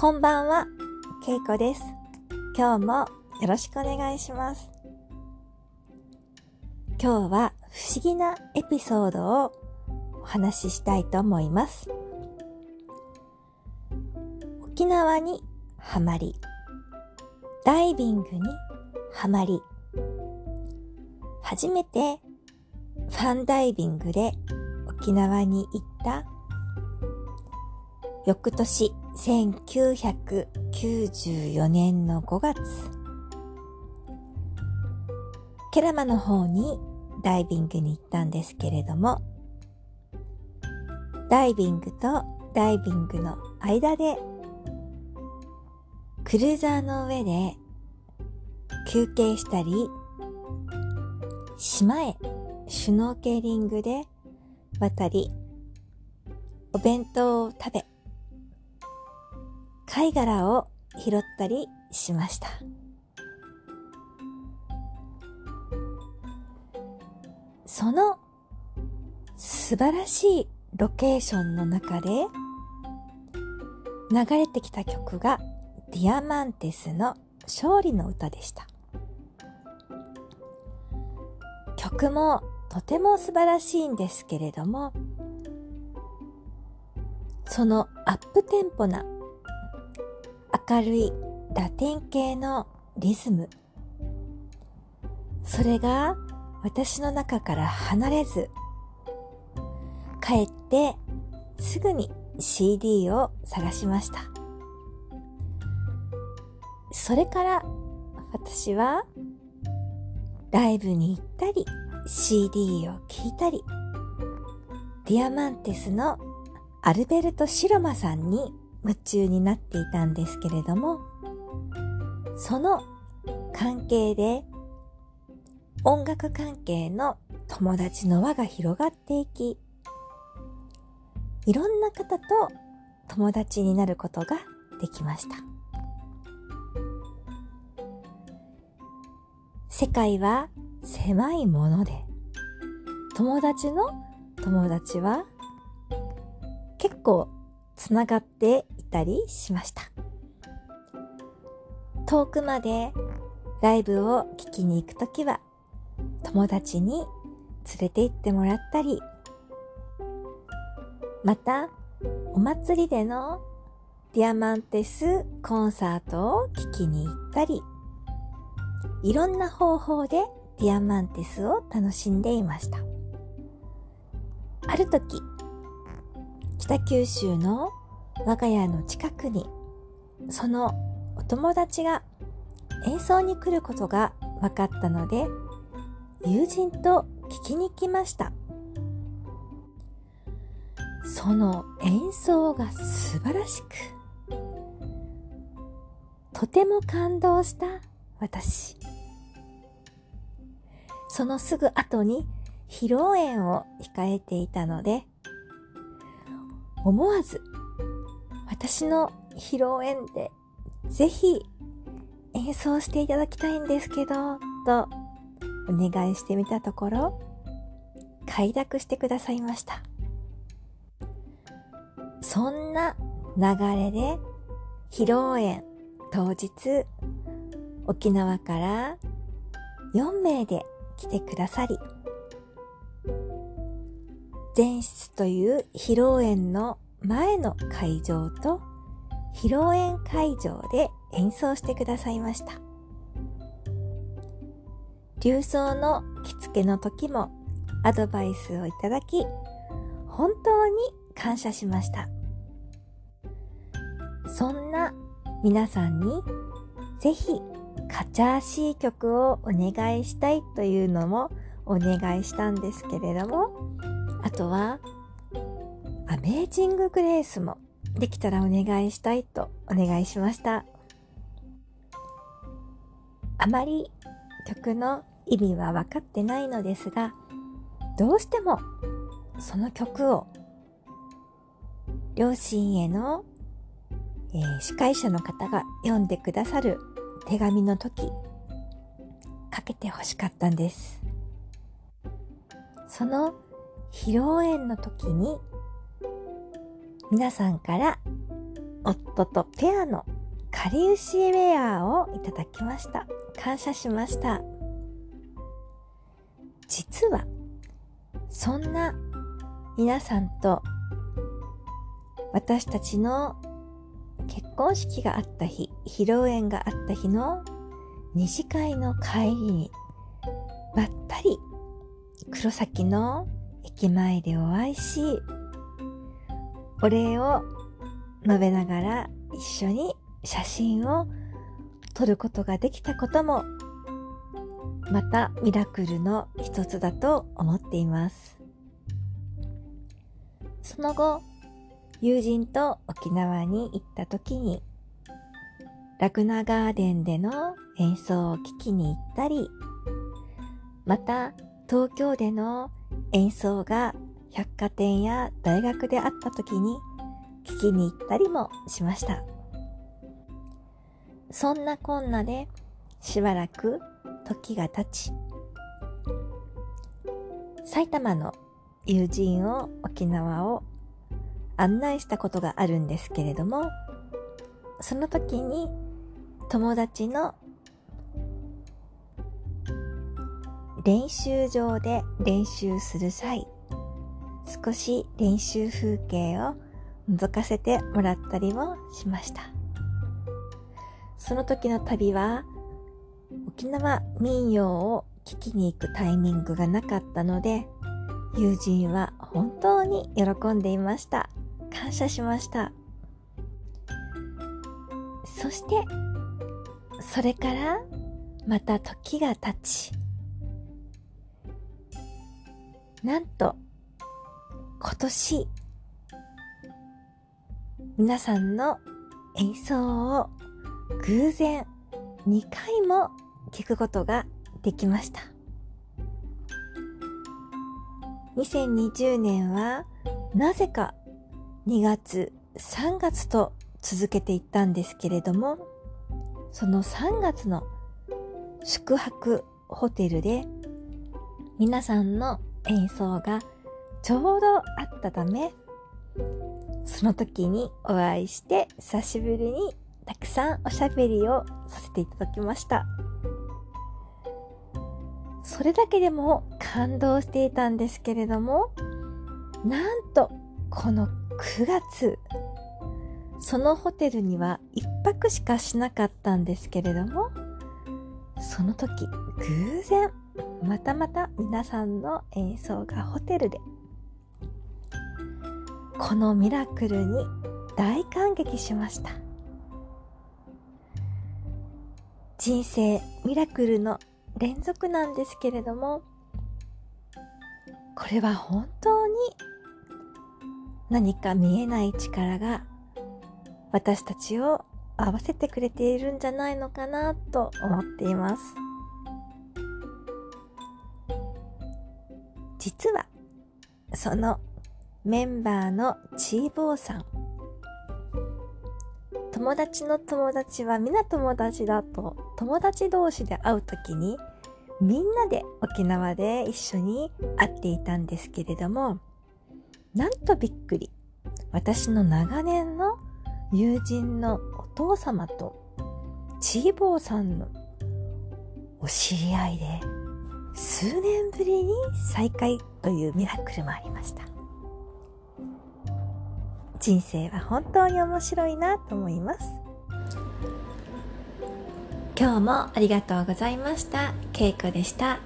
こんばんは、けいこです。今日もよろしくお願いします。今日は不思議なエピソードをお話ししたいと思います。沖縄にハマり、ダイビングにハマり、初めてファンダイビングで沖縄に行った翌年1994年の5月。ケラマの方にダイビングに行ったんですけれどもダイビングとダイビングの間でクルーザーの上で休憩したり島へシュノーケリングで渡りお弁当を食べ貝殻を拾ったりしました。その素晴らしいロケーションの中で流れてきた曲がディアマンテスの勝利の歌でした。曲もとても素晴らしいんですけれども、そのアップテンポな明るいラテン系のリズム。それが私の中から離れず、帰ってすぐに CD を探しました。それから私はライブに行ったり CD を聴いたりディアマンテスのアルベルト・シロマさんに夢中になっていたんですけれどもその関係で音楽関係の友達の輪が広がっていきいろんな方と友達になることができました。世界は狭いもので友達の友達は結構つながっていたりしました。遠くまでライブを聴きに行くときは友達に連れて行ってもらったりまたお祭りでのディアマンテスコンサートを聴きに行ったりいろんな方法でディアマンテスを楽しんでいました。ある時北九州の我が家の近くにそのお友達が演奏に来ることが分かったので友人と聞きに来ました。その演奏が素晴らしくとても感動した私。そのすぐ後に披露宴を控えていたので思わず私の披露宴でぜひ演奏していただきたいんですけどとお願いしてみたところ快諾してくださいました。そんな流れで披露宴当日沖縄から4名で来てくださり前室という披露宴の前の会場と披露宴会場で演奏してくださいました。流奏の着付けの時もアドバイスをいただき本当に感謝しました。そんな皆さんにぜひカチャーシー曲をお願いしたいというのもお願いしたんですけれどもあとはメージンググレースもできたらお願いしたいとお願いしました。あまり曲の意味は分かってないのですがどうしてもその曲を両親への、えー、司会者の方が読んでくださる手紙の時かけて欲しかったんです。その披露宴の時に皆さんから夫とペアのかりゆしウェアをいただきました。感謝しました。実は、そんな皆さんと私たちの結婚式があった日、披露宴があった日の二次会の帰りにばったり黒崎の駅前でお会いし、お礼を述べながら一緒に写真を撮ることができたことも、またミラクルの一つだと思っています。その後、友人と沖縄に行った時に、ラグナガーデンでの演奏を聴きに行ったり、また東京での演奏が百貨店や大学であった時に聞きに行ったりもしました。そんなこんなでしばらく時が経ち、埼玉の友人を沖縄を案内したことがあるんですけれども、その時に友達の練習場で練習する際、少し練習風景を覗かせてもらったりもしました。その時の旅は沖縄民謡を聞きに行くタイミングがなかったので、友人は本当に喜んでいました。感謝しました。そして、それからまた時が経ち、なんと、今年、皆さんの演奏を偶然2回も聞くことができました。2020年はなぜか2月、3月と続けていったんですけれども、その3月の宿泊ホテルで皆さんの演奏がちょうどあったため、その時にお会いして久しぶりにたくさんおしゃべりをさせていただきました。それだけでも感動していたんですけれども、なんとこの9月、そのホテルには一泊しかしなかったんですけれども、その時、偶然、またまた皆さんの演奏がホテルで、このミラクルに大感激しました。人生ミラクルの連続なんですけれども、これは本当に何か見えない力が私たちを合わせてくれているんじゃないのかなと思っています。実は、そのメンバーのチーボーさん。友達の友達は皆友達だと友達同士で会う時にみんなで沖縄で一緒に会っていたんですけれどもなんとびっくり。私の長年の友人のお父様とチーボーさんのお知り合いで数年ぶりに再会というミラクルもありました。人生は本当に面白いなと思います。今日もありがとうございました。けいこでした。